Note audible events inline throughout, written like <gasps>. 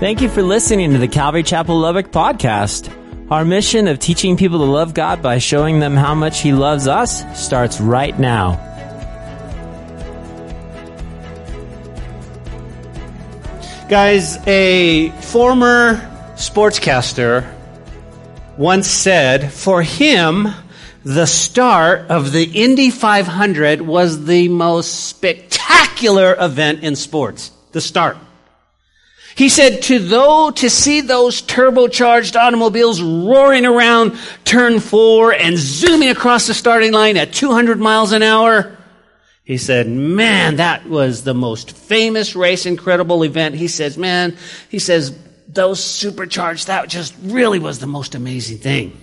Thank you for listening to the Calvary Chapel Lubbock podcast. Our mission of teaching people to love God by showing them how much He loves us starts right now. Guys, a former sportscaster once said, for him, the start of the Indy 500 was the most spectacular event in sports. The start. He said to though to see those turbocharged automobiles roaring around turn four and zooming across the starting line at 200 miles an hour, he said, man, that was the most famous race, incredible event. He says, man, he says, those supercharged, that just really was the most amazing thing.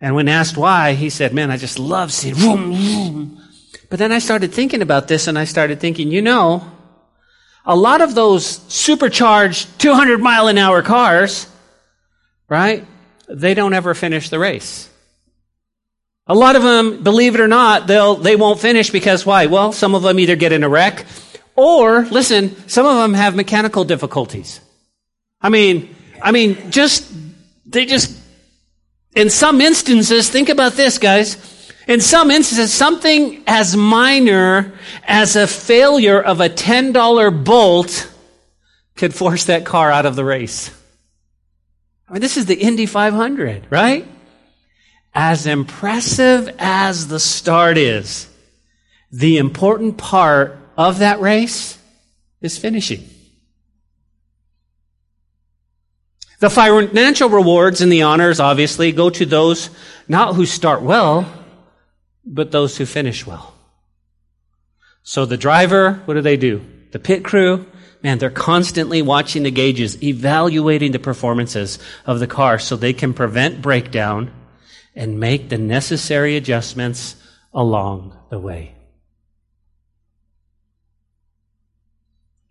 And when asked why, he said, man, I just love seeing vroom, vroom. But then I started thinking about this and I started thinking, you know, a lot of those supercharged 200 mile an hour cars, right? They don't ever finish the race. A lot of them, believe it or not, they'll, they won't finish because why? Well, some of them either get in a wreck or, listen, some of them have mechanical difficulties. I mean, I mean, just, they just, in some instances, think about this, guys. In some instances, something as minor as a failure of a $10 bolt could force that car out of the race. I mean, this is the Indy 500, right? as impressive as the start is, the important part of that race is finishing. The financial rewards and the honors obviously go to those not who start well, but those who finish well. So the driver, what do they do? The pit crew, man, they're constantly watching the gauges, evaluating the performances of the car so they can prevent breakdown and make the necessary adjustments along the way.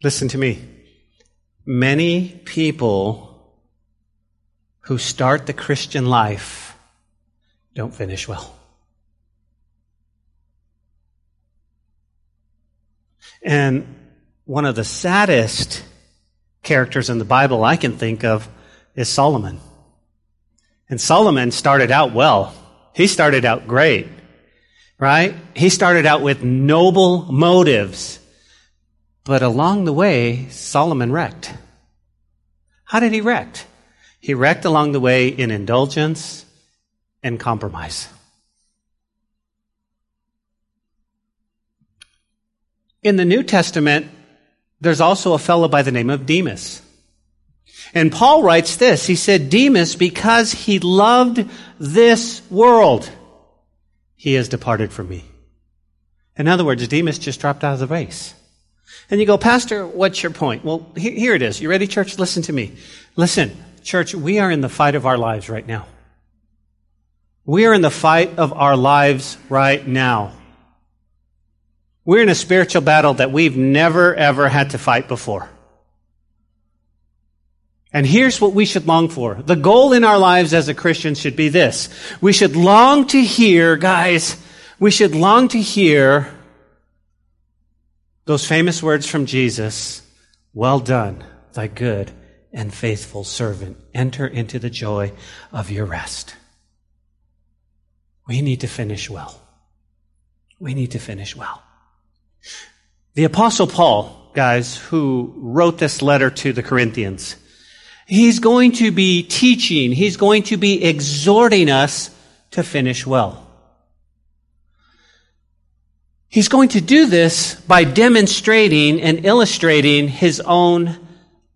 Listen to me. Many people who start the Christian life don't finish well. And one of the saddest characters in the Bible I can think of is Solomon. And Solomon started out well. He started out great, right? He started out with noble motives. But along the way, Solomon wrecked. How did he wreck? He wrecked along the way in indulgence and compromise. In the New Testament, there's also a fellow by the name of Demas. And Paul writes this. He said, Demas, because he loved this world, he has departed from me. In other words, Demas just dropped out of the race. And you go, Pastor, what's your point? Well, here it is. You ready, church? Listen to me. Listen, church, we are in the fight of our lives right now. We are in the fight of our lives right now. We're in a spiritual battle that we've never, ever had to fight before. And here's what we should long for. The goal in our lives as a Christian should be this. We should long to hear, guys, we should long to hear those famous words from Jesus. Well done, thy good and faithful servant. Enter into the joy of your rest. We need to finish well. We need to finish well. The apostle Paul, guys, who wrote this letter to the Corinthians, He's going to be teaching, he's going to be exhorting us to finish well. He's going to do this by demonstrating and illustrating his own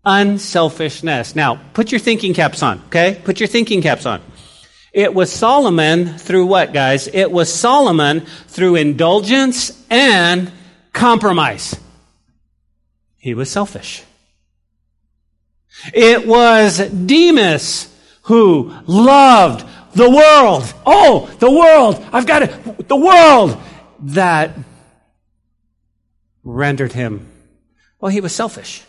unselfishness. Now, put your thinking caps on, okay? Put your thinking caps on. It was Solomon through what, guys? It was Solomon through indulgence and compromise. He was selfish. It was Demas who loved the world. Oh, the world. I've got it. The world that rendered him. Well, he was selfish.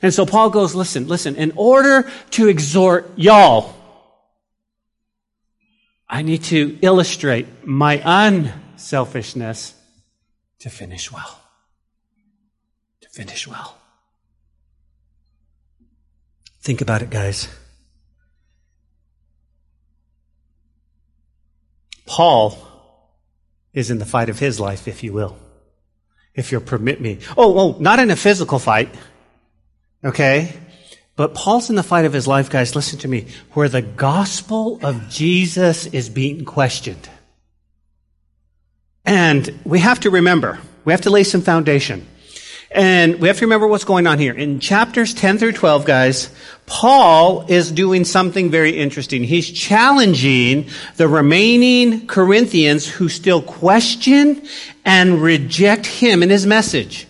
And so Paul goes, listen, listen, in order to exhort y'all, I need to illustrate my unselfishness to finish well. To finish well. Think about it, guys. Paul is in the fight of his life, if you will. If you'll permit me. Oh, oh, not in a physical fight. Okay? But Paul's in the fight of his life, guys, listen to me, where the gospel of Jesus is being questioned. And we have to remember, we have to lay some foundation. And we have to remember what's going on here. In chapters 10 through 12, guys, Paul is doing something very interesting. He's challenging the remaining Corinthians who still question and reject him and his message.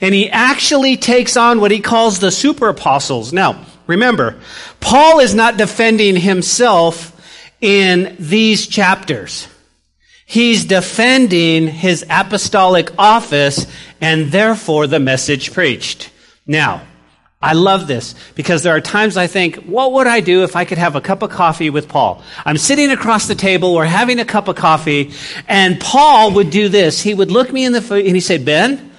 And he actually takes on what he calls the super apostles. Now, remember, Paul is not defending himself in these chapters. He's defending his apostolic office and therefore the message preached. Now, I love this because there are times I think, what would I do if I could have a cup of coffee with Paul? I'm sitting across the table, we're having a cup of coffee, and Paul would do this. He would look me in the face and he'd say, Ben,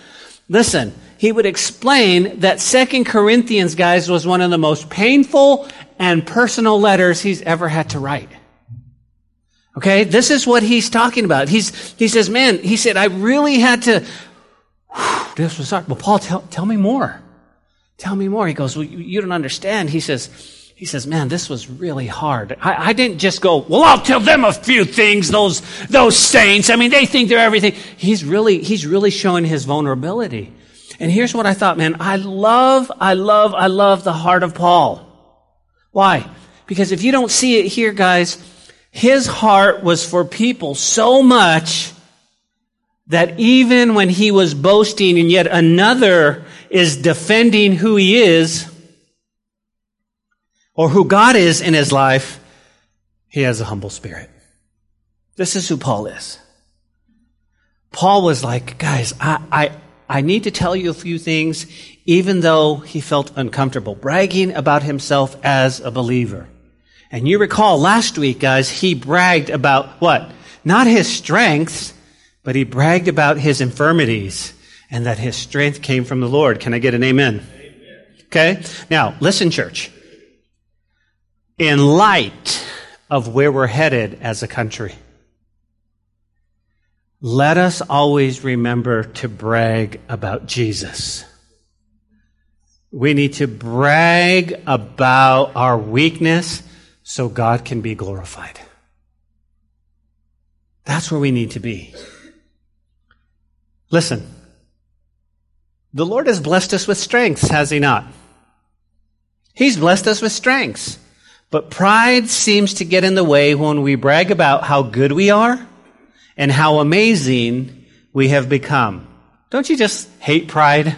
Listen, he would explain that Second Corinthians, guys, was one of the most painful and personal letters he's ever had to write. Okay, this is what he's talking about. He's, he says, man, he said, I really had to, <sighs> this was hard. Well, Paul, tell, tell me more. Tell me more. He goes, well, you don't understand. He says, he says, man, this was really hard. I, I, didn't just go, well, I'll tell them a few things, those, those saints. I mean, they think they're everything. He's really, he's really showing his vulnerability. And here's what I thought, man. I love, I love, I love the heart of Paul. Why? Because if you don't see it here, guys, his heart was for people so much that even when he was boasting and yet another is defending who he is, or who God is in his life, he has a humble spirit. This is who Paul is. Paul was like, guys, I, I, I need to tell you a few things, even though he felt uncomfortable, bragging about himself as a believer. And you recall last week, guys, he bragged about what? Not his strengths, but he bragged about his infirmities and that his strength came from the Lord. Can I get an amen? amen. Okay? Now, listen, church in light of where we're headed as a country. Let us always remember to brag about Jesus. We need to brag about our weakness so God can be glorified. That's where we need to be. Listen, the Lord has blessed us with strengths, has He not? He's blessed us with strengths. But pride seems to get in the way when we brag about how good we are and how amazing we have become. Don't you just hate pride?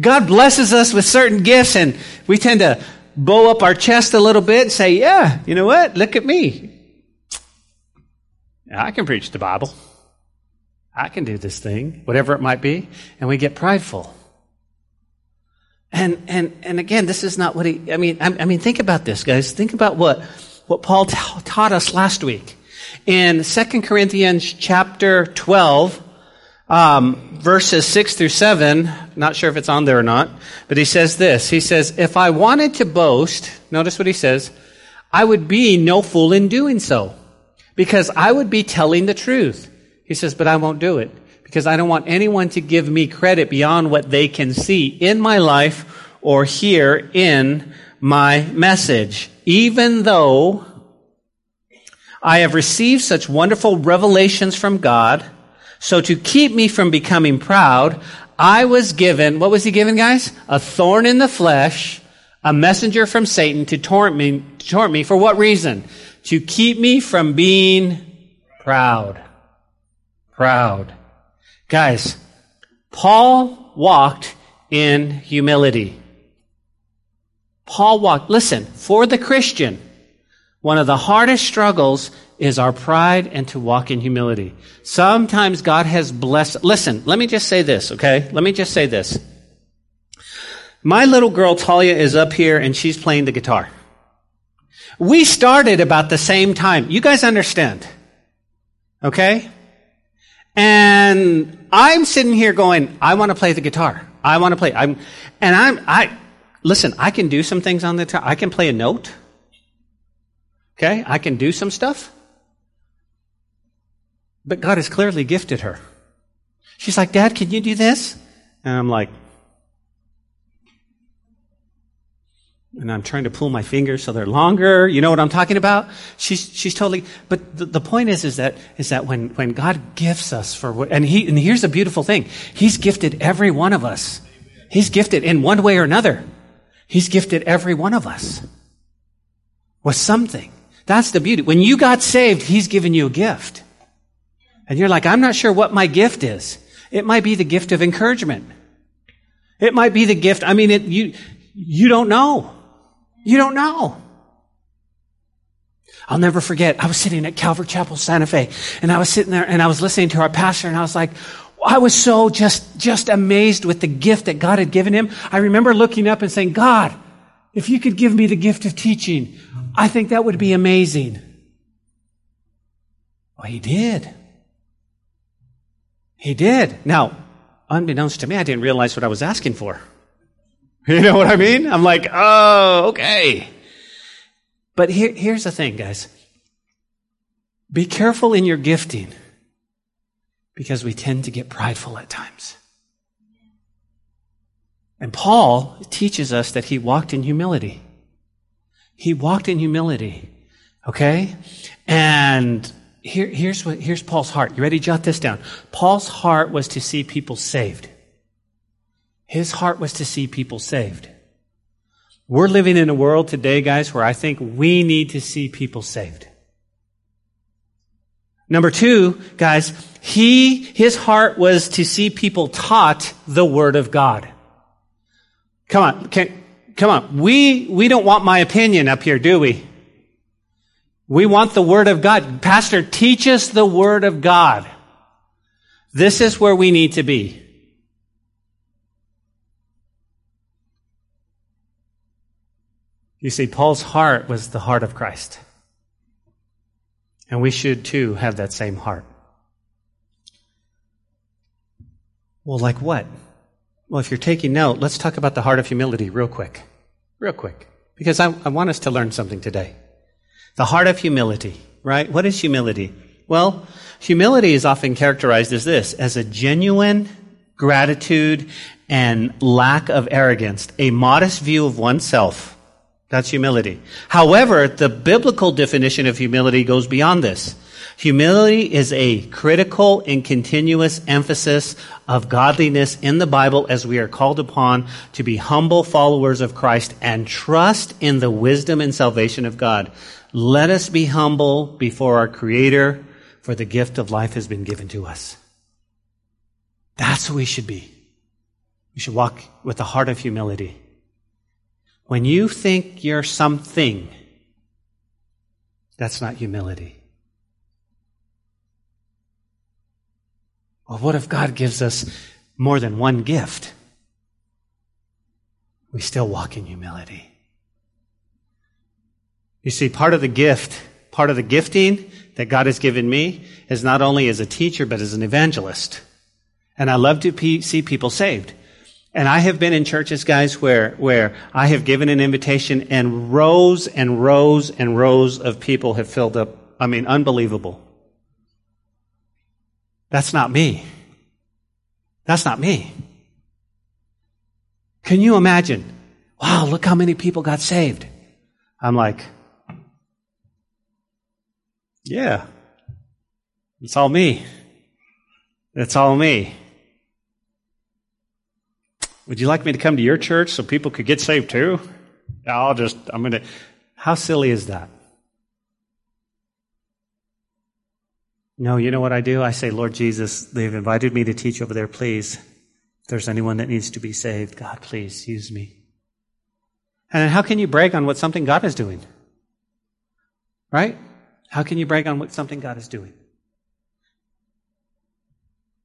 God blesses us with certain gifts and we tend to bow up our chest a little bit and say, yeah, you know what? Look at me. I can preach the Bible. I can do this thing, whatever it might be. And we get prideful. And, and, and again, this is not what he, I mean, I, I mean, think about this, guys. Think about what, what Paul taught us last week. In 2 Corinthians chapter 12, um, verses 6 through 7, not sure if it's on there or not, but he says this. He says, If I wanted to boast, notice what he says, I would be no fool in doing so, because I would be telling the truth. He says, But I won't do it because I don't want anyone to give me credit beyond what they can see in my life or hear in my message. Even though I have received such wonderful revelations from God, so to keep me from becoming proud, I was given, what was he given, guys? A thorn in the flesh, a messenger from Satan to torment me, to torment me for what reason? To keep me from being proud. Proud. Guys, Paul walked in humility. Paul walked, listen, for the Christian, one of the hardest struggles is our pride and to walk in humility. Sometimes God has blessed, listen, let me just say this, okay? Let me just say this. My little girl Talia is up here and she's playing the guitar. We started about the same time. You guys understand? Okay? And I'm sitting here going, I want to play the guitar. I want to play. I'm, and I'm, I, listen, I can do some things on the guitar. I can play a note. Okay? I can do some stuff. But God has clearly gifted her. She's like, Dad, can you do this? And I'm like, and I'm trying to pull my fingers so they're longer. You know what I'm talking about? She's, she's totally, but the, the point is, is that, is that when, when God gifts us for what, and he, and here's the beautiful thing. He's gifted every one of us. He's gifted in one way or another. He's gifted every one of us with something. That's the beauty. When you got saved, He's given you a gift. And you're like, I'm not sure what my gift is. It might be the gift of encouragement. It might be the gift. I mean, it, you, you don't know. You don't know. I'll never forget. I was sitting at Calvary Chapel, Santa Fe, and I was sitting there and I was listening to our pastor and I was like, I was so just, just amazed with the gift that God had given him. I remember looking up and saying, God, if you could give me the gift of teaching, I think that would be amazing. Well, he did. He did. Now, unbeknownst to me, I didn't realize what I was asking for. <laughs> You know what I mean? I'm like, oh, okay. But here, here's the thing, guys. Be careful in your gifting because we tend to get prideful at times. And Paul teaches us that he walked in humility. He walked in humility. Okay? And here, here's what, here's Paul's heart. You ready jot this down? Paul's heart was to see people saved. His heart was to see people saved. We're living in a world today, guys, where I think we need to see people saved. Number two, guys, he, his heart was to see people taught the Word of God. Come on, can, come on. We, we don't want my opinion up here, do we? We want the Word of God. Pastor, teach us the Word of God. This is where we need to be. You see, Paul's heart was the heart of Christ. And we should too have that same heart. Well, like what? Well, if you're taking note, let's talk about the heart of humility real quick. Real quick. Because I, I want us to learn something today. The heart of humility, right? What is humility? Well, humility is often characterized as this, as a genuine gratitude and lack of arrogance, a modest view of oneself that's humility. However, the biblical definition of humility goes beyond this. Humility is a critical and continuous emphasis of godliness in the Bible as we are called upon to be humble followers of Christ and trust in the wisdom and salvation of God. Let us be humble before our Creator, for the gift of life has been given to us. That's who we should be. We should walk with a heart of humility. When you think you're something, that's not humility. Well, what if God gives us more than one gift? We still walk in humility. You see, part of the gift, part of the gifting that God has given me is not only as a teacher, but as an evangelist. And I love to see people saved. And I have been in churches, guys, where, where I have given an invitation and rows and rows and rows of people have filled up. I mean, unbelievable. That's not me. That's not me. Can you imagine? Wow, look how many people got saved. I'm like, yeah, it's all me. It's all me. Would you like me to come to your church so people could get saved too? I'll just, I'm going to. How silly is that? No, you know what I do? I say, Lord Jesus, they've invited me to teach over there. Please, if there's anyone that needs to be saved, God, please use me. And how can you brag on what something God is doing? Right? How can you brag on what something God is doing?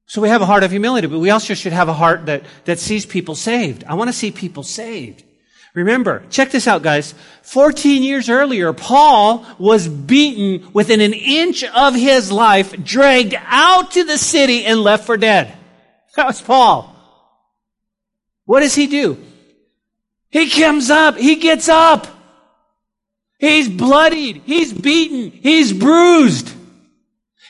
So we have a heart of humility, but we also should have a heart that, that sees people saved. I want to see people saved. Remember, check this out, guys. 14 years earlier, Paul was beaten within an inch of his life, dragged out to the city and left for dead. <laughs> That was Paul. What does he do? He comes up. He gets up. He's bloodied. He's beaten. He's bruised.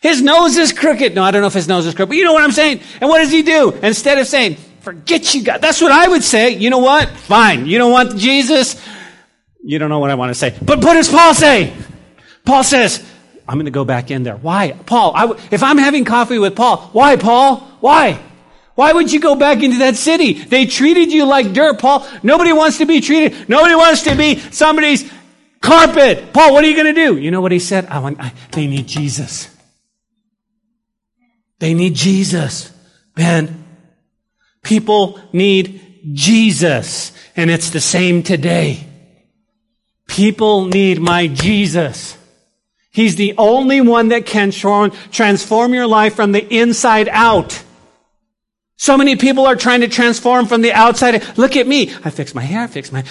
His nose is crooked. No, I don't know if his nose is crooked, but you know what I'm saying. And what does he do? Instead of saying, forget you God, that's what I would say. You know what? Fine. You don't want Jesus? You don't know what I want to say. But what does Paul say? Paul says, I'm going to go back in there. Why? Paul, I w- if I'm having coffee with Paul, why, Paul? Why? Why would you go back into that city? They treated you like dirt, Paul. Nobody wants to be treated. Nobody wants to be somebody's carpet. Paul, what are you going to do? You know what he said? I want, I, they need Jesus. They need Jesus. Ben, people need Jesus. And it's the same today. People need my Jesus. He's the only one that can transform your life from the inside out. So many people are trying to transform from the outside. Look at me. I fix my hair, I fix my,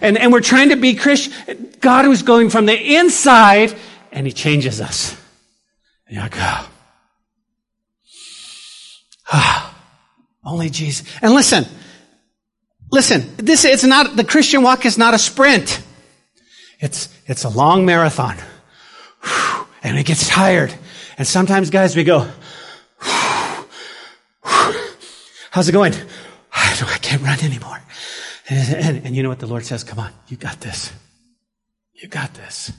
and, and we're trying to be Christian. God was going from the inside and he changes us. Yeah, go. Ah, only Jesus. And listen, listen, this, it's not, the Christian walk is not a sprint. It's, it's a long marathon. And it gets tired. And sometimes, guys, we go, how's it going? <sighs> I can't run anymore. And, and, and, you know what the Lord says? Come on, you got this. You got this.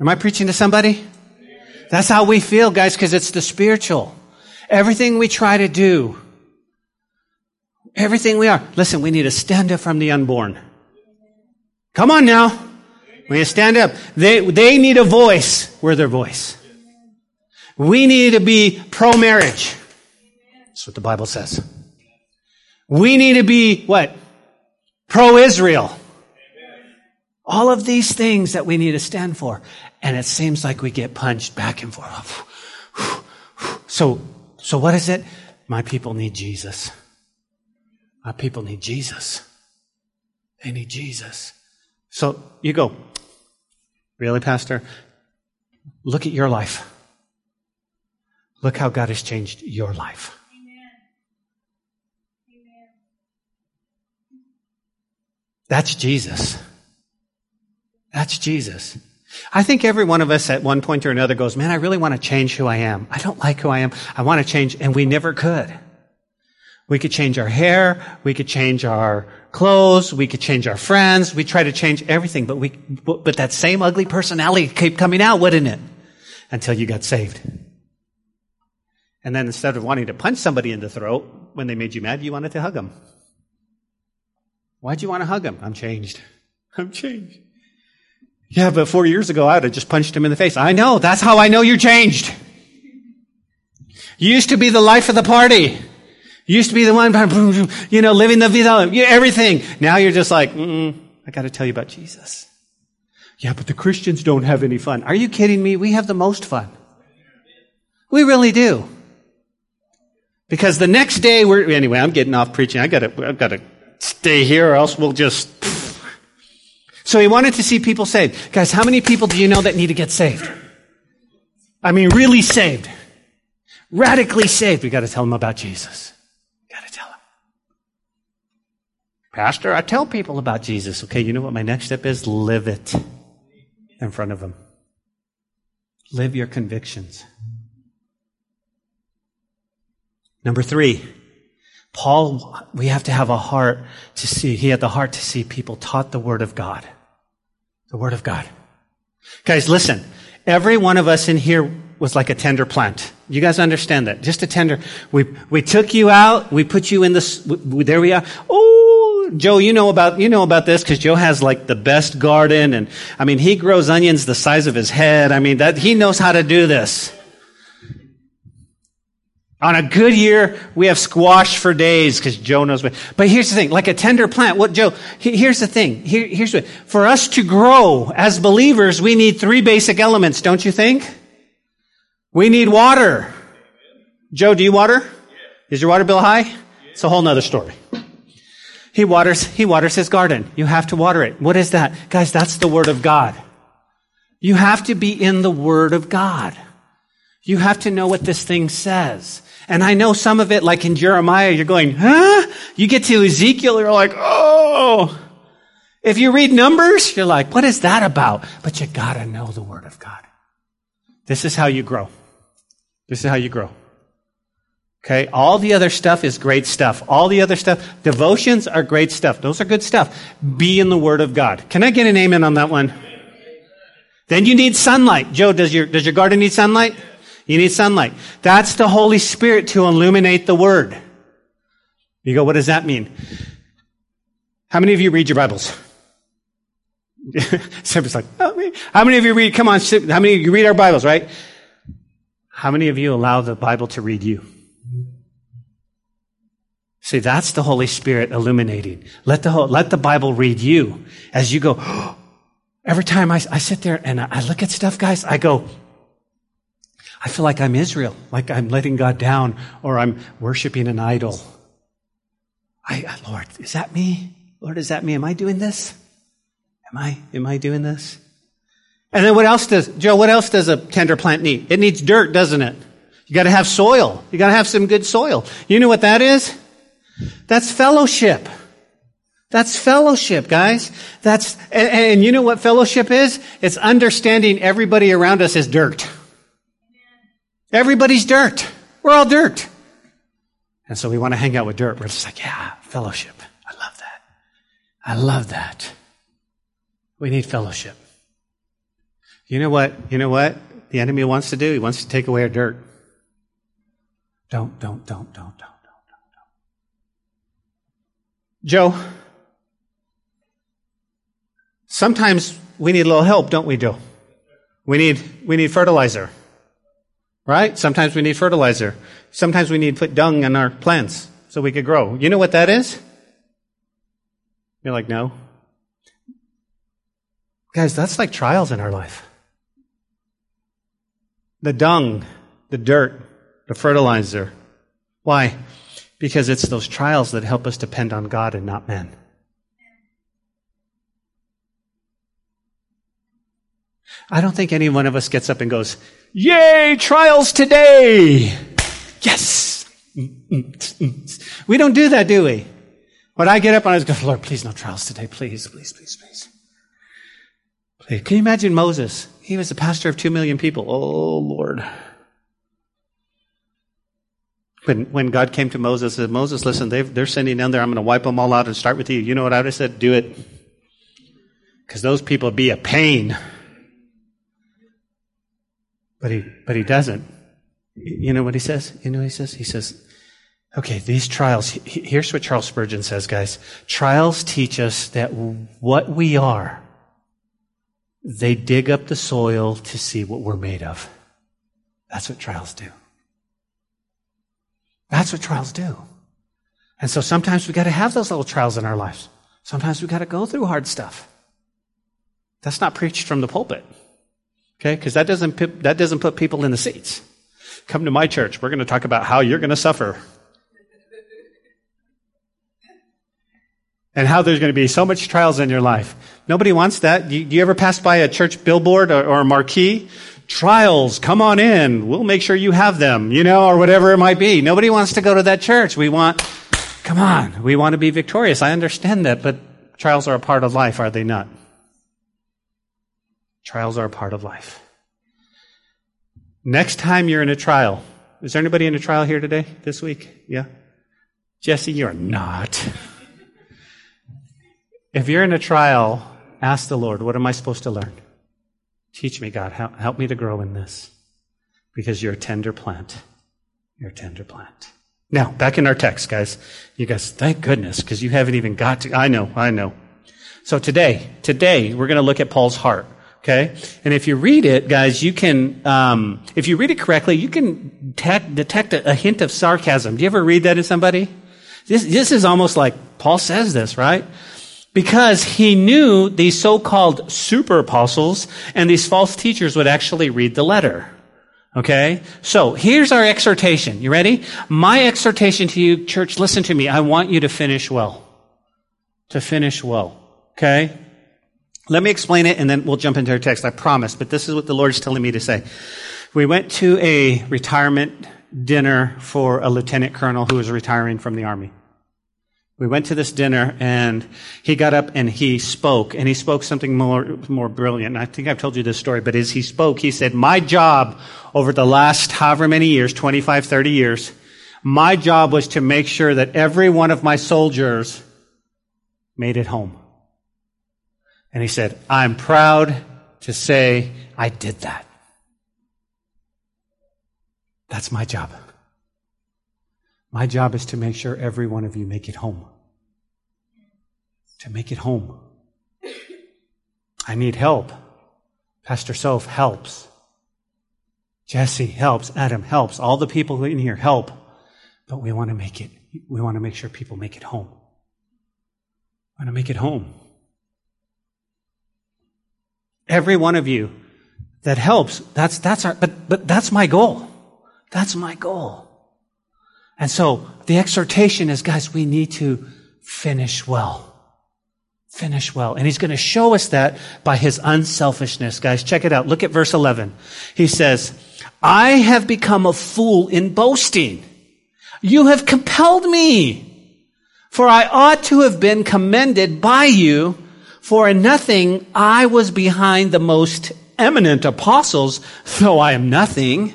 Am I preaching to somebody? That's how we feel, guys, because it's the spiritual. Everything we try to do, everything we are. Listen, we need to stand up from the unborn. Come on now. We need to stand up. They, they need a voice. We're their voice. We need to be pro-marriage. That's what the Bible says. We need to be what? Pro-Israel. All of these things that we need to stand for. And it seems like we get punched back and forth. So, so what is it? My people need Jesus. My people need Jesus. They need Jesus. So you go, really, Pastor? Look at your life. Look how God has changed your life. That's Jesus. That's Jesus. I think every one of us at one point or another goes, man, I really want to change who I am. I don't like who I am. I want to change, and we never could. We could change our hair. We could change our clothes. We could change our friends. We try to change everything, but we, but that same ugly personality kept coming out, wouldn't it? Until you got saved. And then instead of wanting to punch somebody in the throat when they made you mad, you wanted to hug them. Why'd you want to hug him? I'm changed. <laughs> I'm changed. Yeah, but four years ago, I would have just punched him in the face. I know. That's how I know you're changed. You used to be the life of the party. You used to be the one, <laughs> you know, living the vida, everything. Now you're just like, I got to tell you about Jesus. Yeah, but the Christians don't have any fun. Are you kidding me? We have the most fun. We really do. Because the next day we're, anyway, I'm getting off preaching. I gotta, I've gotta stay here or else we'll just, so he wanted to see people saved. Guys, how many people do you know that need to get saved? I mean, really saved. Radically saved. We gotta tell them about Jesus. Got to tell them. Pastor, I tell people about Jesus. Okay, you know what my next step is? Live it in front of them. Live your convictions. Number three, Paul, we have to have a heart to see, he had the heart to see people taught the Word of God. The Word of God. Guys, listen. Every one of us in here was like a tender plant. You guys understand that? Just a tender. We, we took you out. We put you in this, there we are. Oh, Joe, you know about, you know about this because Joe has like the best garden and, I mean, he grows onions the size of his head. I mean, that, he knows how to do this. On a good year, we have squash for days because Joe knows what. But here's the thing, like a tender plant. What, Joe? Here's the thing. Here, here's what. For us to grow as believers, we need three basic elements, don't you think? We need water. Joe, do you water? Is your water bill high? It's a whole nother story. He waters, he waters his garden. You have to water it. What is that? Guys, that's the Word of God. You have to be in the Word of God. You have to know what this thing says. And I know some of it, like in Jeremiah, you're going, huh? You get to Ezekiel, you're like, oh. If you read Numbers, you're like, what is that about? But you gotta know the Word of God. This is how you grow. This is how you grow. Okay? All the other stuff is great stuff. All the other stuff, devotions are great stuff. Those are good stuff. Be in the Word of God. Can I get an amen on that one? Then you need sunlight. Joe, does your, does your garden need sunlight? You need sunlight. That's the Holy Spirit to illuminate the Word. You go, what does that mean? How many of you read your Bibles? <laughs> Somebody's like, oh, how many of you read, come on, how many of you read our Bibles, right? How many of you allow the Bible to read you? See, that's the Holy Spirit illuminating. Let the, let the Bible read you as you go, oh, <gasps> every time I, I sit there and I look at stuff, guys, I go, I feel like I'm Israel, like I'm letting God down or I'm worshiping an idol. I, Lord, is that me? Lord, is that me? Am I doing this? Am I, am I doing this? And then what else does, Joe, what else does a tender plant need? It needs dirt, doesn't it? You gotta have soil. You gotta have some good soil. You know what that is? That's fellowship. That's fellowship, guys. That's, and, and, you know what fellowship is? It's understanding everybody around us is dirt. Everybody's dirt. We're all dirt. And so we want to hang out with dirt. We're just like, yeah, fellowship. I love that. I love that. We need fellowship. You know what? You know what the enemy wants to do? He wants to take away our dirt. Don't, don't, don't, don't, don't, don't, don't, don't. Joe, sometimes we need a little help, don't we, Joe? We need, we need fertilizer. Right? Sometimes we need fertilizer. Sometimes we need to put dung in our plants so we could grow. You know what that is? You're like, no. Guys, that's like trials in our life. The dung, the dirt, the fertilizer. Why? Because it's those trials that help us depend on God and not men. I don't think any one of us gets up and goes, Yay, trials today! Yes! We don't do that, do we? When I get up and I just go, Lord, please no trials today. Please, please, please, please. please. Can you imagine Moses? He was the pastor of two million people. Oh, Lord. When, when God came to Moses, said, Moses, listen, they're sending down there. I'm going to wipe them all out and start with you. You know what I would have said? Do it. Because those people be a pain. But he, but he doesn't. You know what he says? You know what he says? He says, okay, these trials, here's what Charles Spurgeon says, guys. Trials teach us that what we are, they dig up the soil to see what we're made of. That's what trials do. That's what trials do. And so sometimes we got to have those little trials in our lives. Sometimes we got to go through hard stuff. That's not preached from the pulpit. Okay? Because that doesn't, that doesn't put people in the seats. Come to my church. We're going to talk about how you're going to suffer. And how there's going to be so much trials in your life. Nobody wants that. Do you, you ever pass by a church billboard or, or a marquee? Trials, come on in. We'll make sure you have them, you know, or whatever it might be. Nobody wants to go to that church. We want, come on, we want to be victorious. I understand that, but trials are a part of life, are they not? Trials are a part of life. Next time you're in a trial, is there anybody in a trial here today, this week? Yeah? Jesse, you're not. if you're in a trial, ask the Lord, what am I supposed to learn? Teach me, God. Help me to grow in this. Because you're a tender plant. You're a tender plant. Now, back in our text, guys. You guys, thank goodness, because you haven't even got to. I know, I know. So today, today, we're going to look at Paul's heart. Okay? And if you read it, guys, you can, um, if you read it correctly, you can detect a, a, hint of sarcasm. Do you ever read that in somebody? This, this is almost like Paul says this, right? Because he knew these so-called super apostles and these false teachers would actually read the letter. Okay? So, here's our exhortation. You ready? My exhortation to you, church, listen to me. I want you to finish well. To finish well. Okay? Let me explain it and then we'll jump into our text. I promise, but this is what the Lord's telling me to say. We went to a retirement dinner for a lieutenant colonel who was retiring from the army. We went to this dinner and he got up and he spoke and he spoke something more, more brilliant. I think I've told you this story, but as he spoke, he said, my job over the last however many years, 25, 30 years, my job was to make sure that every one of my soldiers made it home. And he said, I'm proud to say I did that. That's my job. My job is to make sure every one of you make it home. To make it home. I need help. Pastor Soph helps. Jesse helps. Adam helps. All the people in here help. But we want to make it, we want to make sure people make it home. We want to make it home. Every one of you that helps, that's, that's our, but, but that's my goal. That's my goal. And so the exhortation is, guys, we need to finish well. Finish well. And he's going to show us that by his unselfishness. Guys, check it out. Look at verse 11. He says, I have become a fool in boasting. You have compelled me. For I ought to have been commended by you. For in nothing I was behind the most eminent apostles, though I am nothing.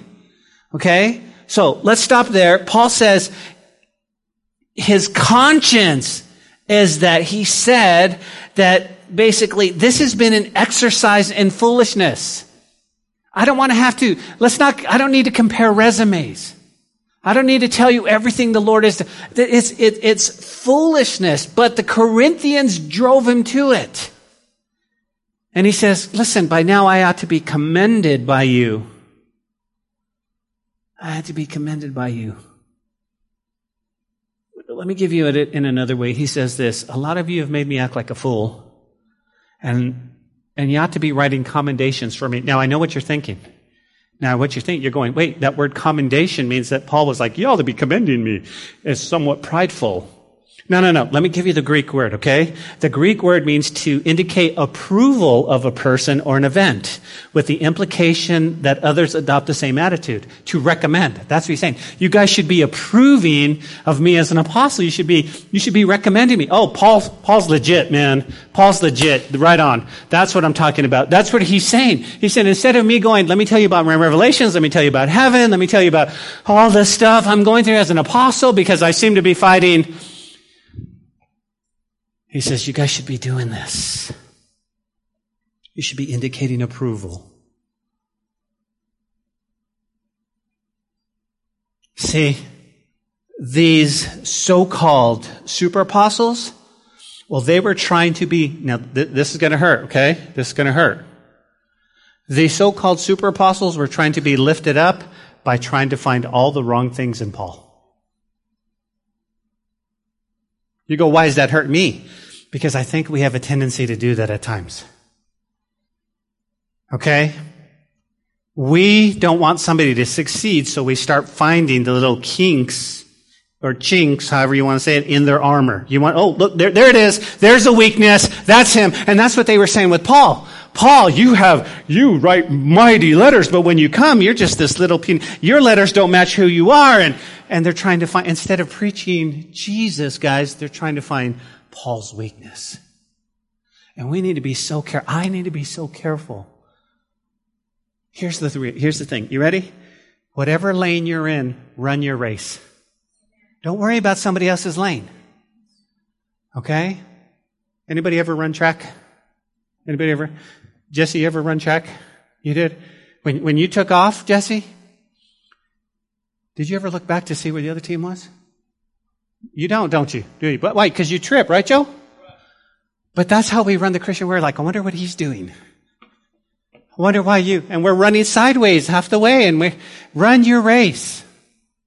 Okay? So let's stop there. Paul says his conscience is that he said that basically this has been an exercise in foolishness. I don't want to have to, let's not, I don't need to compare resumes. I don't need to tell you everything the Lord is. It's, it, it's foolishness, but the Corinthians drove him to it. And he says, listen, by now I ought to be commended by you. I had to be commended by you. Let me give you it in another way. He says this A lot of you have made me act like a fool, and, and you ought to be writing commendations for me. Now, I know what you're thinking. Now, what you think, you're going, wait, that word commendation means that Paul was like, you ought to be commending me. is somewhat prideful. No, no, no. Let me give you the Greek word, okay? The Greek word means to indicate approval of a person or an event with the implication that others adopt the same attitude. To recommend. That's what he's saying. You guys should be approving of me as an apostle. You should be, you should be recommending me. Oh, Paul, Paul's legit, man. Paul's legit. Right on. That's what I'm talking about. That's what he's saying. He said, instead of me going, let me tell you about my revelations, let me tell you about heaven, let me tell you about all this stuff I'm going through as an apostle because I seem to be fighting he says, You guys should be doing this. You should be indicating approval. See, these so called super apostles, well, they were trying to be, now th- this is going to hurt, okay? This is going to hurt. The so called super apostles were trying to be lifted up by trying to find all the wrong things in Paul. You go, why does that hurt me? Because I think we have a tendency to do that at times. Okay? We don't want somebody to succeed, so we start finding the little kinks or chinks, however you want to say it, in their armor. You want, oh, look, there, there it is. There's a weakness. That's him. And that's what they were saying with Paul. Paul, you have, you write mighty letters, but when you come, you're just this little, pin. your letters don't match who you are. And, and they're trying to find, instead of preaching Jesus, guys, they're trying to find Paul's weakness. And we need to be so careful. I need to be so careful. Here's the, th- here's the thing. You ready? Whatever lane you're in, run your race. Don't worry about somebody else's lane. Okay? Anybody ever run track? Anybody ever? Jesse, you ever run track? You did? When, when you took off, Jesse, did you ever look back to see where the other team was? You don't, don't you? Do you? But why? Because you trip, right, Joe? But that's how we run the Christian We're Like, I wonder what he's doing. I wonder why you, and we're running sideways half the way and we run your race.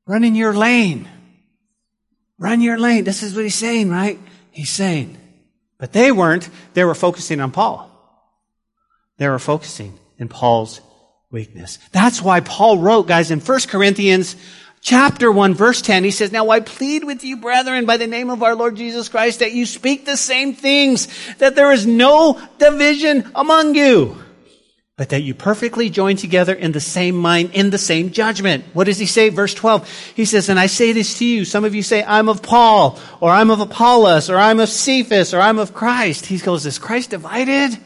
Run in your lane. Run your lane. This is what he's saying, right? He's saying. But they weren't. They were focusing on Paul. They were focusing in Paul's weakness. That's why Paul wrote, guys, in 1 Corinthians chapter 1 verse 10, he says, Now I plead with you, brethren, by the name of our Lord Jesus Christ, that you speak the same things, that there is no division among you. but that you perfectly join together in the same mind, in the same judgment. What does he say? Verse 12. He says, and I say this to you. Some of you say, I'm of Paul, or I'm of Apollos, or I'm of Cephas, or I'm of Christ. He goes, is Christ divided?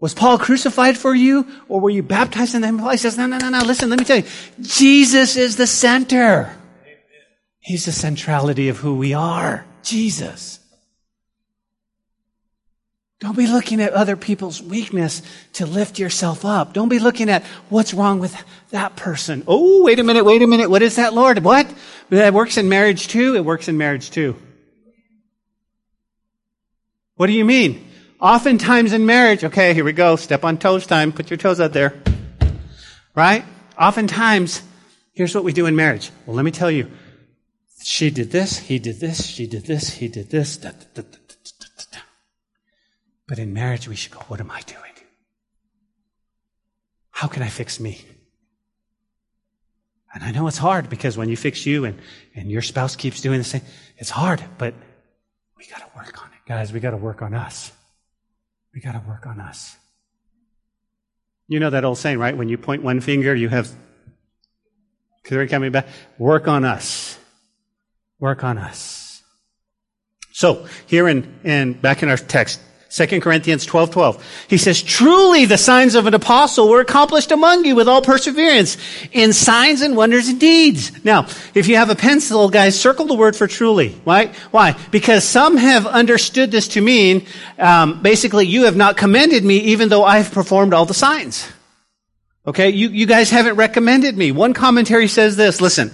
Was Paul crucified for you, or were you baptized in the name of He says, no, no, no, no. Listen, let me tell you. Jesus is the center. He's the centrality of who we are. Jesus. Don't be looking at other people's weakness to lift yourself up. Don't be looking at what's wrong with that person. Oh, wait a minute, wait a minute. What is that, Lord? What? That works in marriage too? It works in marriage too. What do you mean? Oftentimes in marriage, okay, here we go. Step on toes time. Put your toes out there. Right? Oftentimes, here's what we do in marriage. Well, let me tell you. She did this, he did this, she did this, he did this. Da, da, da, but in marriage, we should go, what am I doing? How can I fix me? And I know it's hard because when you fix you and, and your spouse keeps doing the same, it's hard, but we got to work on it. Guys, we got to work on us. We got to work on us. You know that old saying, right? When you point one finger, you have three coming back. Work on us. Work on us. So, here in, in, back in our text, 2 Corinthians 12, 12. He says, truly the signs of an apostle were accomplished among you with all perseverance in signs and wonders and deeds. Now, if you have a pencil, guys, circle the word for truly. Why? Why? Because some have understood this to mean, um, basically, you have not commended me even though I've performed all the signs. Okay? You, you guys haven't recommended me. One commentary says this, listen,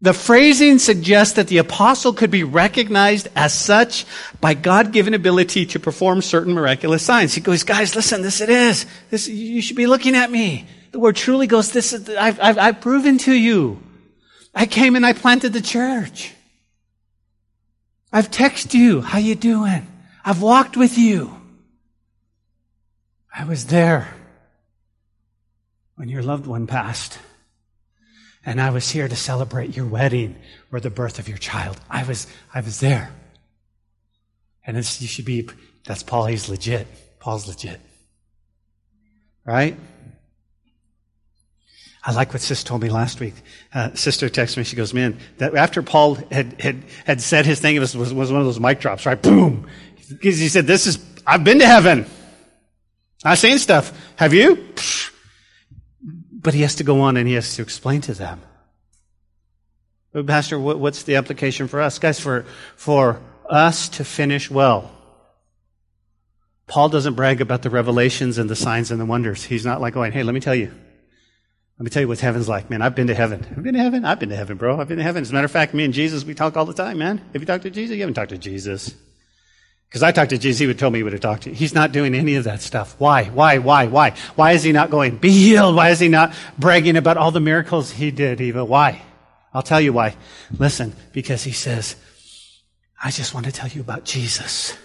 the phrasing suggests that the apostle could be recognized as such by God-given ability to perform certain miraculous signs. He goes, guys, listen, this it is. This, you should be looking at me. The word truly goes, this is, I've, I've, I've proven to you. I came and I planted the church. I've texted you. How you doing? I've walked with you. I was there when your loved one passed. And I was here to celebrate your wedding or the birth of your child. I was, I was there. And it's, you should be, that's Paul, he's legit. Paul's legit. Right? I like what Sis told me last week. Uh, sister texted me. She goes, "Man, that after Paul had had, had said his thing, it was, was, was one of those mic drops, right? Boom. Because he said, "This is I've been to heaven. I've seen stuff. Have you?" Psh, but he has to go on and he has to explain to them. But Pastor, what's the application for us? Guys, for, for us to finish well. Paul doesn't brag about the revelations and the signs and the wonders. He's not like going, hey, let me tell you. Let me tell you what heaven's like, man. I've been to heaven. Have you been to heaven? I've been to heaven, bro. I've been to heaven. As a matter of fact, me and Jesus, we talk all the time, man. Have you talked to Jesus? You haven't talked to Jesus. Because I talked to Jesus, he would tell me he would have talked to you. He's not doing any of that stuff. Why? Why? Why? Why? Why is he not going, be healed? Why is he not bragging about all the miracles he did, Eva? Why? I'll tell you why. Listen, because he says, I just want to tell you about Jesus.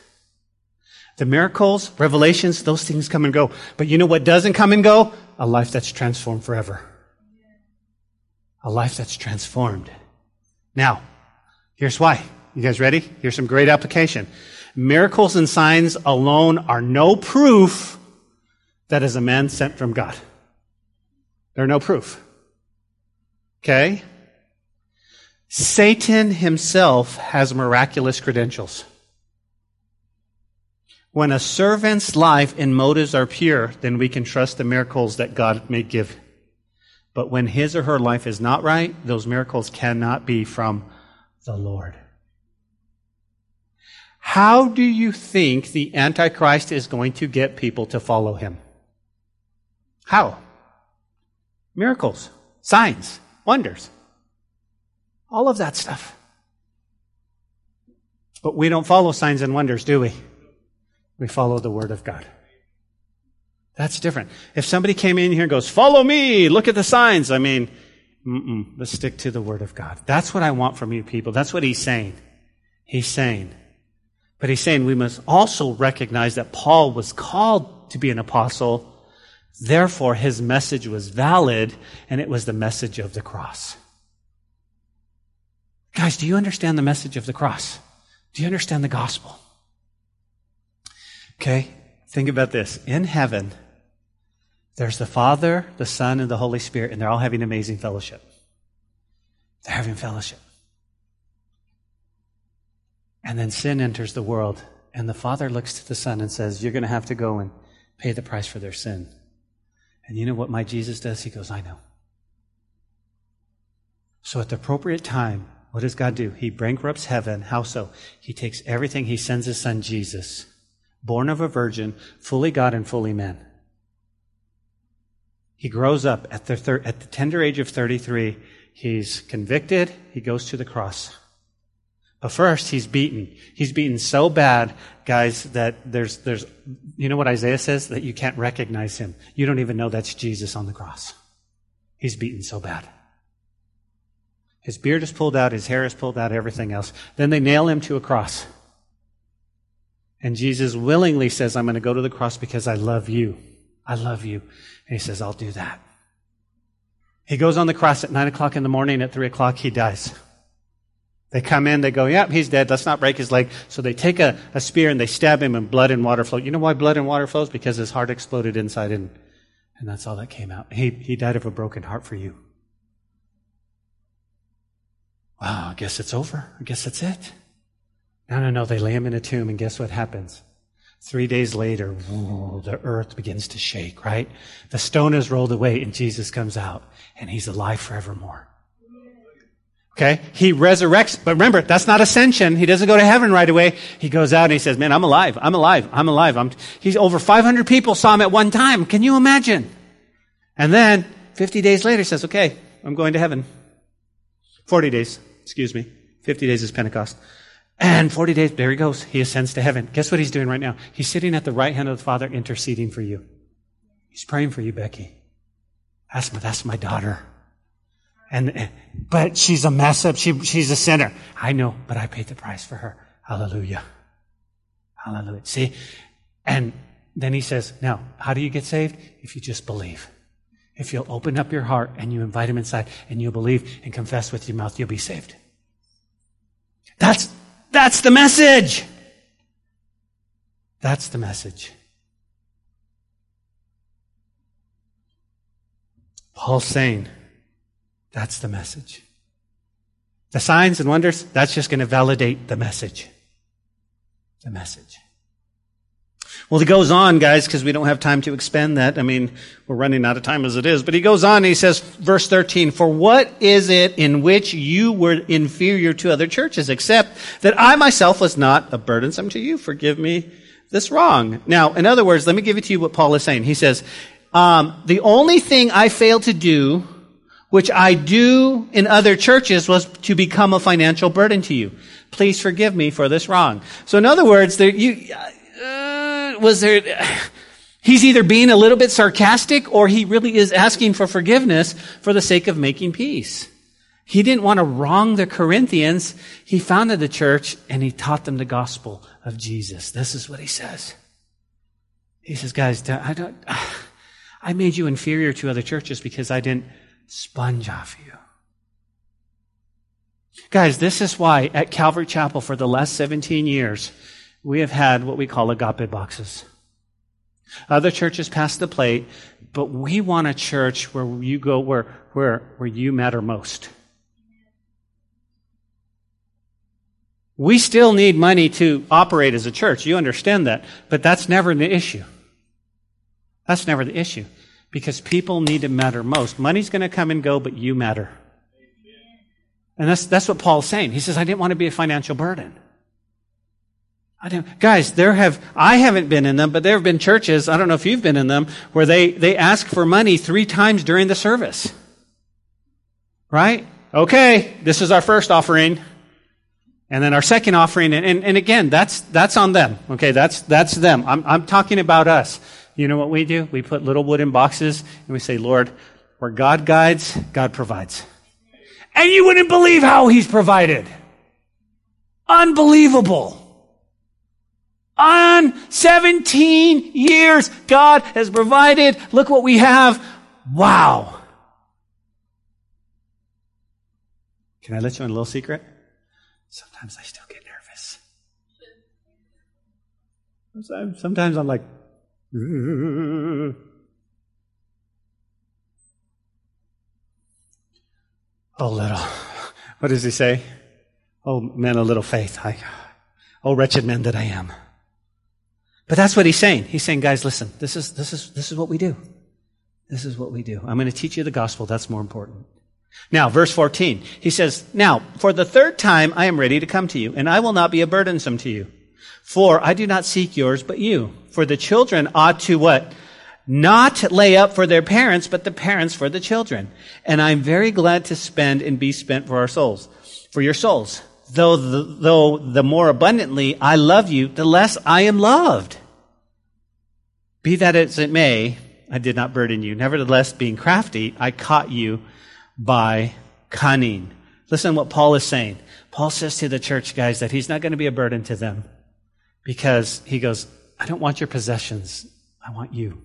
The miracles, revelations, those things come and go. But you know what doesn't come and go? A life that's transformed forever. A life that's transformed. Now, here's why. You guys ready? Here's some great application. Miracles and signs alone are no proof that is a man sent from God. They're no proof. Okay? Satan himself has miraculous credentials. When a servant's life and motives are pure, then we can trust the miracles that God may give. But when his or her life is not right, those miracles cannot be from the Lord. How do you think the Antichrist is going to get people to follow him? How? Miracles, signs, wonders. All of that stuff. But we don't follow signs and wonders, do we? We follow the Word of God. That's different. If somebody came in here and goes, follow me, look at the signs, I mean, let's stick to the Word of God. That's what I want from you people. That's what he's saying. He's saying, but he's saying we must also recognize that Paul was called to be an apostle. Therefore, his message was valid, and it was the message of the cross. Guys, do you understand the message of the cross? Do you understand the gospel? Okay, think about this. In heaven, There's the Father, the Son, and the Holy Spirit, and they're all having amazing fellowship. They're having fellowship. And then sin enters the world, and the Father looks to the Son and says, You're going to have to go and pay the price for their sin. And you know what my Jesus does? He goes, I know. So at the appropriate time, what does God do? He bankrupts heaven. How so? He takes everything, he sends his son Jesus, born of a virgin, fully God and fully man. He grows up at the, thir- at the tender age of 33. He's convicted. He goes to the cross. But first, he's beaten. He's beaten so bad, guys, that there's, there's, you know what Isaiah says? That you can't recognize him. You don't even know that's Jesus on the cross. He's beaten so bad. His beard is pulled out, his hair is pulled out, everything else. Then they nail him to a cross. And Jesus willingly says, I'm going to go to the cross because I love you. I love you. And he says, I'll do that. He goes on the cross at nine o'clock in the morning. At three o'clock, he dies. They come in, they go, yep, he's dead. Let's not break his leg. So they take a, a spear and they stab him and blood and water flow. You know why blood and water flows? Because his heart exploded inside and, and that's all that came out. He, he died of a broken heart for you. Wow, I guess it's over. I guess that's it. No, no, no. They lay him in a tomb, and guess what happens? Three days later, whoa, the earth begins to shake, right? The stone is rolled away, and Jesus comes out, and he's alive forevermore. Okay? He resurrects, but remember, that's not ascension. He doesn't go to heaven right away. He goes out and he says, man, I'm alive. I'm alive. I'm alive. I'm, he's over 500 people saw him at one time. Can you imagine? And then 50 days later, says, okay, I'm going to heaven. 40 days excuse me. 50 days is Pentecost. And 40 days, there he goes. He ascends to heaven. Guess what he's doing right now? He's sitting at the right hand of the Father interceding for you. He's praying for you, Becky. That's my, that's my daughter. And, but she's a mess up. She, she's a sinner. I know, but I paid the price for her. Hallelujah. Hallelujah. See? And then he says, now, how do you get saved? If you just believe. If you'll open up your heart and you invite him inside and you believe and confess with your mouth, you'll be saved. That's, that's the message. That's the message. Paul's saying, that's the message. The signs and wonders, that's just going to validate the message. The message. Well, he goes on, guys, because we don't have time to expend that. I mean, we're running out of time as it is. But he goes on he says, verse 13, For what is it in which you were inferior to other churches, except that I myself was not a burdensome to you? Forgive me this wrong. Now, in other words, let me give it to you what Paul is saying. He says, um, the only thing I failed to do, which I do in other churches, was to become a financial burden to you. Please forgive me for this wrong. So in other words, there, you, uh, was there, <sighs> he's either being a little bit sarcastic or he really is asking for forgiveness for the sake of making peace. He didn't want to wrong the Corinthians. He founded the church and he taught them the gospel of Jesus. This is what he says. He says, guys, I don't, <sighs> I made you inferior to other churches because I didn't sponge off you. Guys, this is why at Calvary Chapel for the last 17 years, we have had what we call agape boxes. Other churches pass the plate, but we want a church where you go where, where, where you matter most. We still need money to operate as a church. You understand that. But that's never the issue. That's never the issue. Because people need to matter most. Money's going to come and go, but you matter. And that's, that's what Paul's saying. He says, I didn't want to be a financial burden. I don't, guys, there have, I haven't been in them, but there have been churches, I don't know if you've been in them, where they, they ask for money three times during the service. Right? Okay, this is our first offering. And then our second offering, and, and, and again, that's, that's on them. Okay, that's, that's them. I'm, I'm talking about us. You know what we do? We put little wooden boxes and we say, Lord, where God guides, God provides. And you wouldn't believe how He's provided. Unbelievable. On 17 years, God has provided. Look what we have. Wow. Can I let you in a little secret? Sometimes I still get nervous. Sometimes, I'm like, Oh, little. What does he say? Oh, men of little faith. I, oh, wretched man that I am. But that's what he's saying. He's saying, guys, listen, this is, this is, this is what we do. This is what we do. I'm going to teach you the gospel. That's more important. Now, verse 14, he says, Now, for the third time I am ready to come to you, and I will not be a burdensome to you. For I do not seek yours, but you. For the children ought to what? Not lay up for their parents, but the parents for the children. And I'm very glad to spend and be spent for our souls, for your souls. Though the, though the more abundantly I love you, the less I am loved. Be that as it may, I did not burden you. Nevertheless, being crafty, I caught you by cunning. Listen what Paul is saying. Paul says to the church guys that he's not going to be a burden to them because he goes, I don't want your possessions. I want you.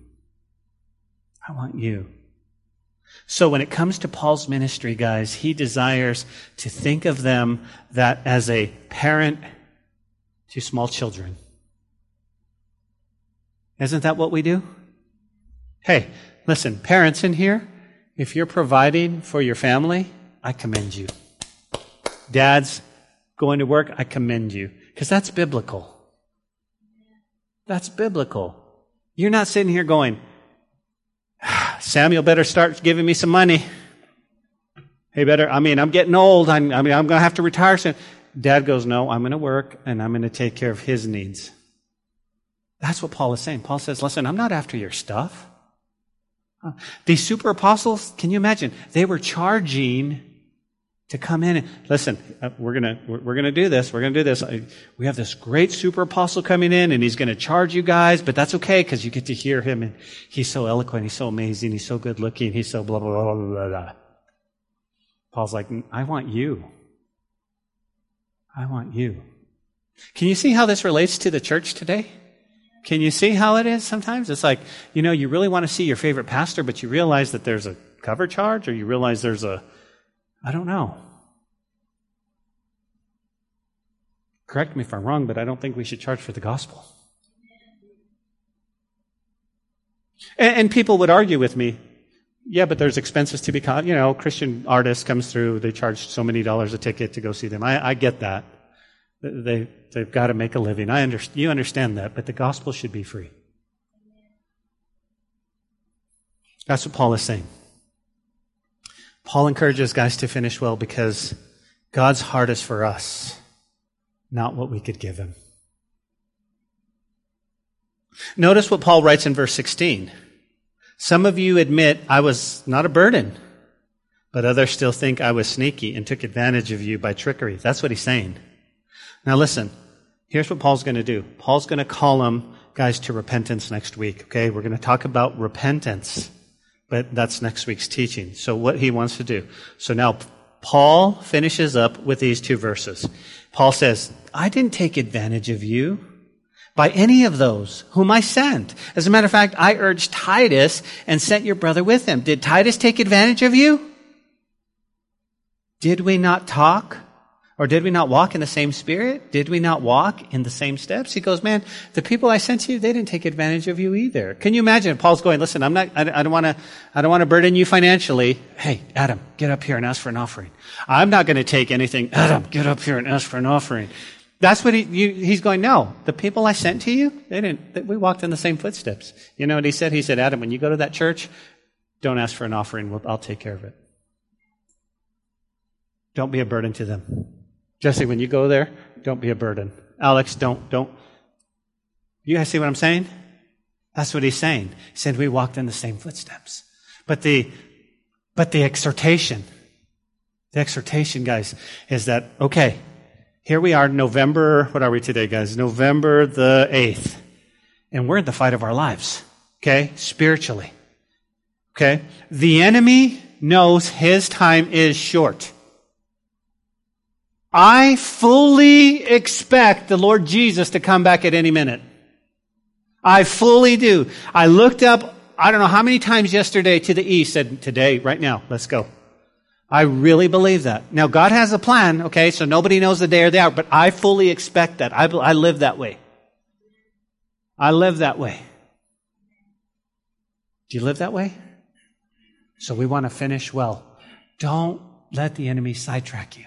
I want you. So when it comes to Paul's ministry, guys, he desires to think of them that as a parent to small children. Isn't that what we do? Hey, listen, parents in here, if you're providing for your family, I commend you. Dads going to work, I commend you. Because that's biblical. That's biblical. You're not sitting here going, <sighs> Samuel better start giving me some money. Hey, better, I mean, I'm getting old. I'm, I mean, I'm going to have to retire soon. Dad goes, No, I'm going to work and I'm going to take care of his needs. That's what Paul is saying. Paul says, Listen, I'm not after your stuff. These super apostles, can you imagine? They were charging to come in and listen. Uh, we're gonna we're gonna do this. We're gonna do this. We have this great super apostle coming in, and he's gonna charge you guys, but that's okay because you get to hear him, and he's so eloquent. He's so amazing. He's so good looking. He's so blah blah blah blah blah. blah. Paul's like, I want you. I want you. Can you see how this relates to the church today? Can you see how it is sometimes? It's like, you know, you really want to see your favorite pastor, but you realize that there's a cover charge or you realize there's a, I don't know. Correct me if I'm wrong, but I don't think we should charge for the gospel. And, and people would argue with me, yeah, but there's expenses to be caught. You know, Christian artist comes through, they charge so many dollars a ticket to go see them. I, I get that. They, they've got to make a living. I understand, you understand that, but the gospel should be free. That's what Paul is saying. Paul encourages guys to finish well because God's heart is for us, not what we could give him. Notice what Paul writes in verse 16. Some of you admit I was not a burden, but others still think I was sneaky and took advantage of you by trickery. That's what he's saying. Now listen, here's what Paul's going to do. Paul's going to call them guys to repentance next week. Okay. We're going to talk about repentance, but that's next week's teaching. So what he wants to do. So now Paul finishes up with these two verses. Paul says, I didn't take advantage of you by any of those whom I sent. As a matter of fact, I urged Titus and sent your brother with him. Did Titus take advantage of you? Did we not talk or did we not walk in the same spirit? Did we not walk in the same steps? He goes, man, the people I sent to you, they didn't take advantage of you either. Can you imagine? Paul's going, listen, I'm not, I, don't want to, I don't want to burden you financially. Hey, Adam, get up here and ask for an offering. I'm not going to take anything. Adam, get up here and ask for an offering. That's what he, you, he's going, no, the people I sent to you, they didn't, we walked in the same footsteps. You know what he said? He said, Adam, when you go to that church, don't ask for an offering. We'll, I'll take care of it. Don't be a burden to them. Jesse, when you go there, don't be a burden. Alex, don't, don't. You guys see what I'm saying? That's what he's saying. He said we walked in the same footsteps. But the, but the exhortation, the exhortation, guys, is that, okay, here we are, November, what are we today, guys? November the 8th. And we're in the fight of our lives, okay? Spiritually. Okay? The enemy knows his time is short. I fully expect the Lord Jesus to come back at any minute. I fully do. I looked up, I don't know how many times yesterday to the east, said, today, right now, let's go. I really believe that. Now, God has a plan, okay, so nobody knows the day or the hour, but I fully expect that. I, I live that way. I live that way. Do you live that way? So we want to finish well. Don't let the enemy sidetrack you.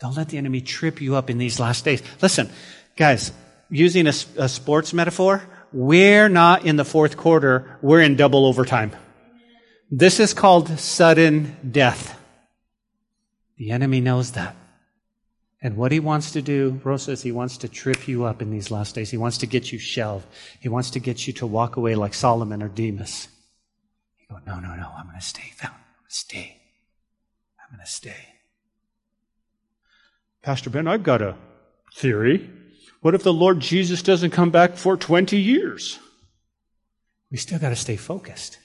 Don't let the enemy trip you up in these last days. Listen, guys, using a, a sports metaphor, we're not in the fourth quarter, we're in double overtime. This is called sudden death. The enemy knows that. And what he wants to do, Rose says, he wants to trip you up in these last days. He wants to get you shelved. He wants to get you to walk away like Solomon or Demas. You go, no, no, no, I'm going to stay. I'm going to stay. I'm going to stay. Pastor Ben, I've got a theory. What if the Lord Jesus doesn't come back for 20 years? We still got to stay focused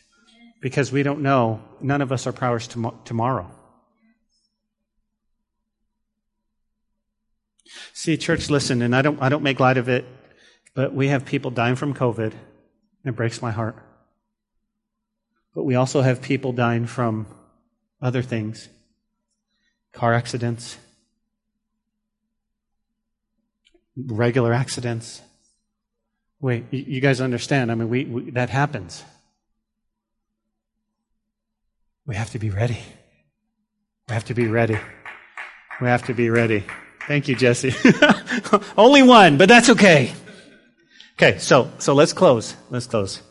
because we don't know. None of us are powers tom- tomorrow. See, church, listen, and I don't, I don't make light of it, but we have people dying from COVID, and it breaks my heart. But we also have people dying from other things car accidents, regular accidents. Wait, you guys understand? I mean, we, we, that happens. We have to be ready. We have to be ready. We have to be ready. Thank you, Jesse. <laughs> Only one, but that's okay. Okay, so so let's close. Let's close.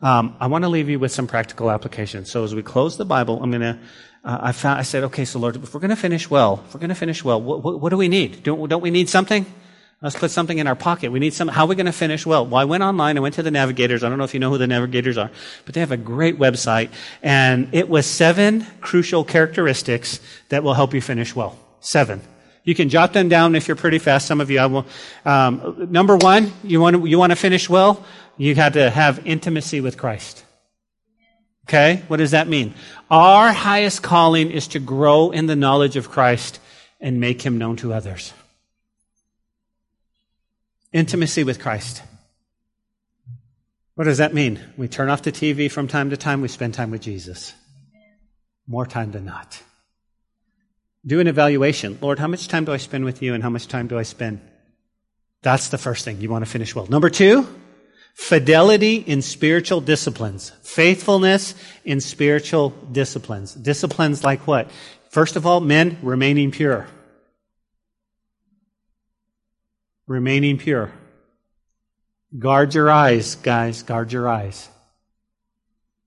Um, I want to leave you with some practical applications. So as we close the Bible, I'm to. Uh, I found. I said, okay, so Lord, if we're to finish well, if we're to finish well, what, what, what do we need? Don't, don't we need something? Let's put something in our pocket. We need some, how are we going to finish well? Well, I went online, I went to the navigators. I don't know if you know who the navigators are, but they have a great website. And it was seven crucial characteristics that will help you finish well. Seven. You can jot them down if you're pretty fast. Some of you, I will. Um, number one, you want to, you want to finish well? You have to have intimacy with Christ. Okay? What does that mean? Our highest calling is to grow in the knowledge of Christ and make him known to others. Intimacy with Christ. What does that mean? We turn off the TV from time to time, we spend time with Jesus. More time than not. Do an evaluation. Lord, how much time do I spend with you and how much time do I spend? That's the first thing. You want to finish well. Number two, fidelity in spiritual disciplines. Faithfulness in spiritual disciplines. Disciplines like what? First of all, men remaining pure. Remaining pure. Guard your eyes, guys, guard your eyes.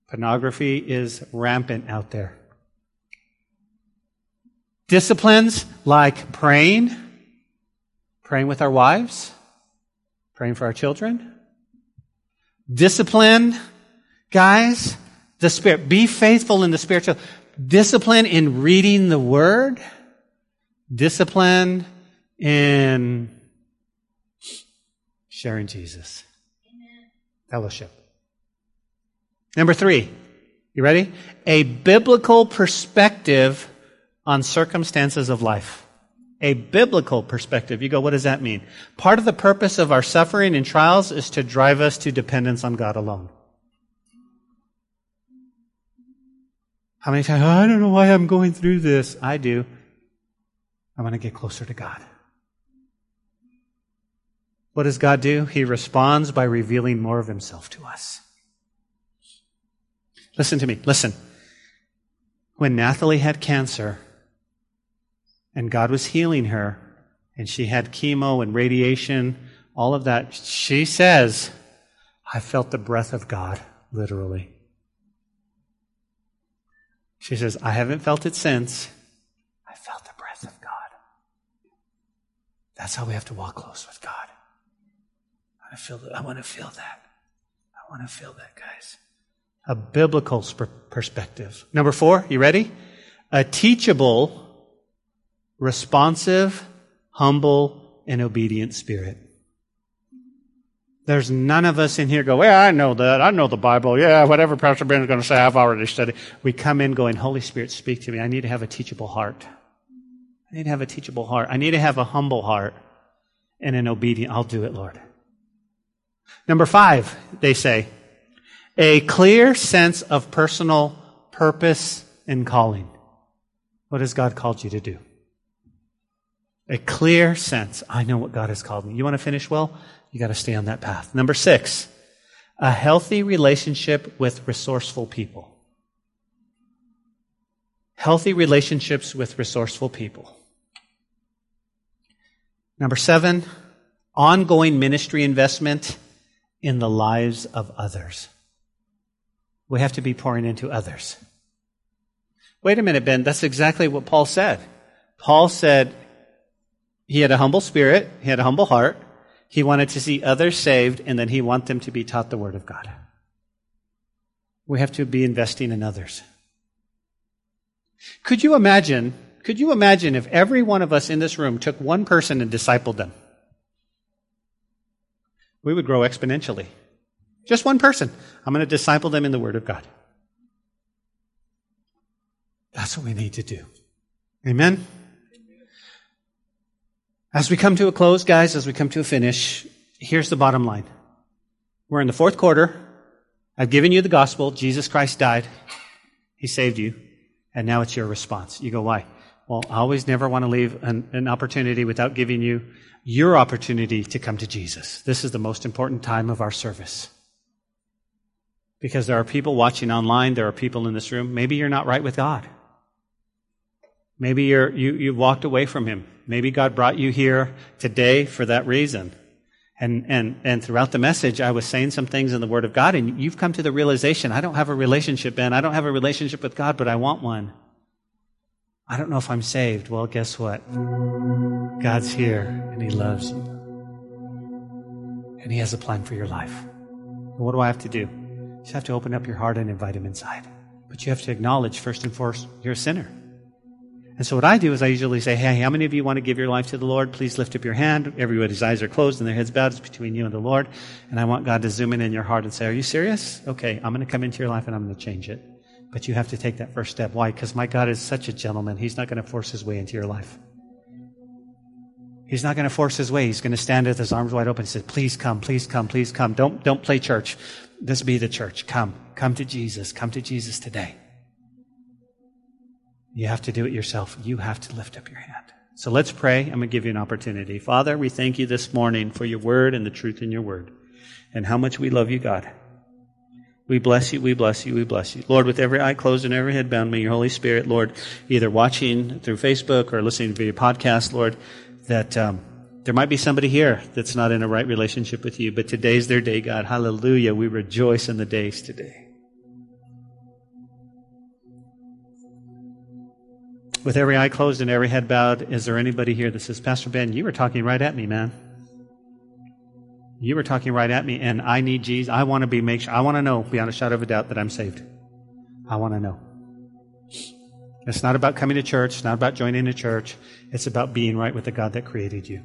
Pornography is rampant out there. Disciplines like praying, praying with our wives, praying for our children. Discipline, guys, the spirit. Be faithful in the spiritual. Discipline in reading the word. Discipline in sharing Jesus. Amen. Fellowship. Number three, you ready? A biblical perspective on circumstances of life. A biblical perspective. You go, what does that mean? Part of the purpose of our suffering and trials is to drive us to dependence on God alone. How many times, oh, I don't know why I'm going through this. I do. I want to get closer to God. What does God do? He responds by revealing more of himself to us. Listen to me. Listen. When Nathalie had cancer and God was healing her and she had chemo and radiation, all of that, she says, I felt the breath of God, literally. She says, I haven't felt it since. I felt the breath of God. That's how we have to walk close with God. I feel that. I want to feel that. I want to feel that, guys. A biblical perspective. Number four, you ready? A teachable, responsive, humble, and obedient spirit. There's none of us in here go, yeah, I know that. I know the Bible. Yeah, whatever Pastor Ben is going to say, I've already studied. We come in going, Holy Spirit, speak to me. I need to have a teachable heart. I need to have a teachable heart. I need to have a humble heart and an obedient. I'll do it, Lord. Number five, they say, a clear sense of personal purpose and calling. What has God called you to do? A clear sense. I know what God has called me. You want to finish well? You got to stay on that path. Number six, a healthy relationship with resourceful people. healthy relationships with resourceful people. Number seven, ongoing ministry investment in the lives of others. We have to be pouring into others. Wait a minute, Ben. That's exactly what Paul said. Paul said he had a humble spirit, he had a humble heart, he wanted to see others saved, and then he wanted them to be taught the Word of God. We have to be investing in others. Could you imagine, could you imagine if every one of us in this room took one person and discipled them? We would grow exponentially. Just one person. I'm going to disciple them in the Word of God. That's what we need to do. Amen? As we come to a close, guys, as we come to a finish, here's the bottom line. We're in the fourth quarter. I've given you the gospel. Jesus Christ died. He saved you. And now it's your response. You go, why? Well, I always never want to leave an, an, opportunity without giving you your opportunity to come to Jesus. This is the most important time of our service. Because there are people watching online, there are people in this room. Maybe you're not right with God. Maybe you're, you, you walked away from Him. Maybe God brought you here today for that reason. And, and, and throughout the message, I was saying some things in the Word of God, and you've come to the realization I don't have a relationship, Ben. I don't have a relationship with God, but I want one. I don't know if I'm saved. Well, guess what? God's here, and He loves you. And He has a plan for your life. what do I have to do? You just have to open up your heart and invite Him inside. But you have to acknowledge, first and foremost, you're a sinner. And so what I do is I usually say, hey, how many of you want to give your life to the Lord? Please lift up your hand. Everybody's eyes are closed and their heads bowed. It's between you and the Lord. And I want God to zoom in in your heart and say, are you serious? Okay, I'm going to come into your life and I'm going to change it. But you have to take that first step. Why? Because my God is such a gentleman. He's not going to force his way into your life. He's not going to force his way. He's going to stand with his arms wide open and say, please come, please come, please come. Don't, don't play church. This be the church. Come. Come to Jesus. Come to Jesus today. You have to do it yourself. You have to lift up your hand. So let's pray. I'm going to give you an opportunity. Father, we thank you this morning for your word and the truth in your word and how much we love you, God. We bless you, we bless you, we bless you. Lord, with every eye closed and every head bowed, may your Holy Spirit, Lord, either watching through Facebook or listening to your podcast, Lord, that um, there might be somebody here that's not in a right relationship with you, but today's their day, God. Hallelujah. We rejoice in the days today. With every eye closed and every head bowed, is there anybody here that says, Pastor Ben, you were talking right at me, man? You were talking right at me, and I need Jesus. I want to be make sure. I want to know beyond a shadow of a doubt that I'm saved. I want to know. It's not about coming to church. It's not about joining a church. It's about being right with the God that created you.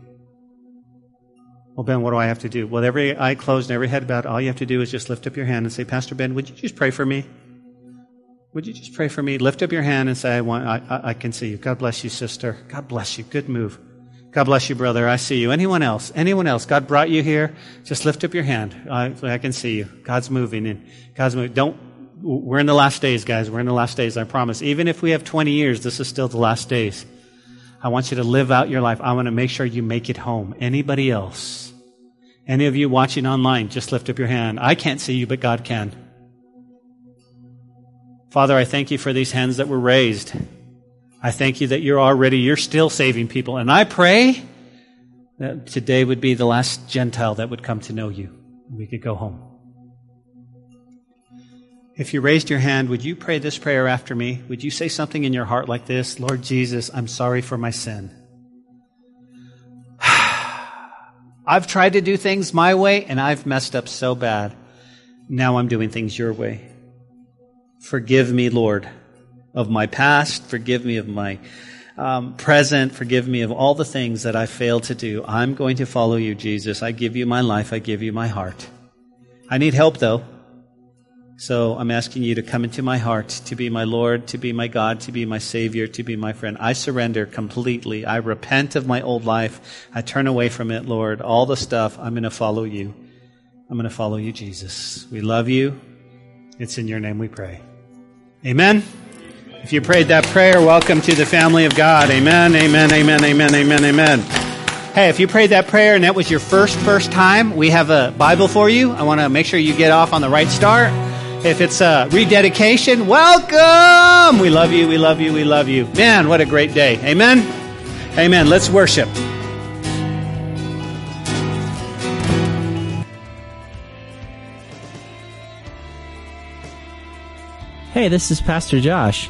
Well, Ben, what do I have to do? Well, every eye closed and every head bowed, all you have to do is just lift up your hand and say, Pastor Ben, would you just pray for me? Would you just pray for me? Lift up your hand and say, I, want, I, I, can see you. God bless you, sister. God bless you. Good move. God bless you, brother. I see you. Anyone else? Anyone else? God brought you here. Just lift up your hand. I, I can see you. God's moving and God's moving. Don't, we're in the last days, guys. We're in the last days. I promise. Even if we have 20 years, this is still the last days. I want you to live out your life. I want to make sure you make it home. Anybody else? Any of you watching online, just lift up your hand. I can't see you, but God can. Father, I thank you for these hands that were raised. I thank you that you're already, you're still saving people. And I pray that today would be the last Gentile that would come to know you. We could go home. If you raised your hand, would you pray this prayer after me? Would you say something in your heart like this? Lord Jesus, I'm sorry for my sin. <sighs> I've tried to do things my way and I've messed up so bad. Now I'm doing things your way. Forgive me, Lord, of my past. Forgive me of my um, present. Forgive me of all the things that I failed to do. I'm going to follow you, Jesus. I give you my life. I give you my heart. I need help, though. So I'm asking you to come into my heart, to be my Lord, to be my God, to be my Savior, to be my friend. I surrender completely. I repent of my old life. I turn away from it, Lord. All the stuff, I'm going to follow you. I'm going to follow you, Jesus. We love you. It's in your name we pray. Amen. If you prayed that prayer, welcome to the family of God. Amen, amen, amen, amen, amen, amen. Hey, if you prayed that prayer and that was your first, first time, we have a Bible for you. I want to make sure you get off on the right start. If it's a rededication, welcome. We love you. We love you. We love you. Man, what a great day. Amen. Amen. Let's worship. Hey, this is Pastor Josh.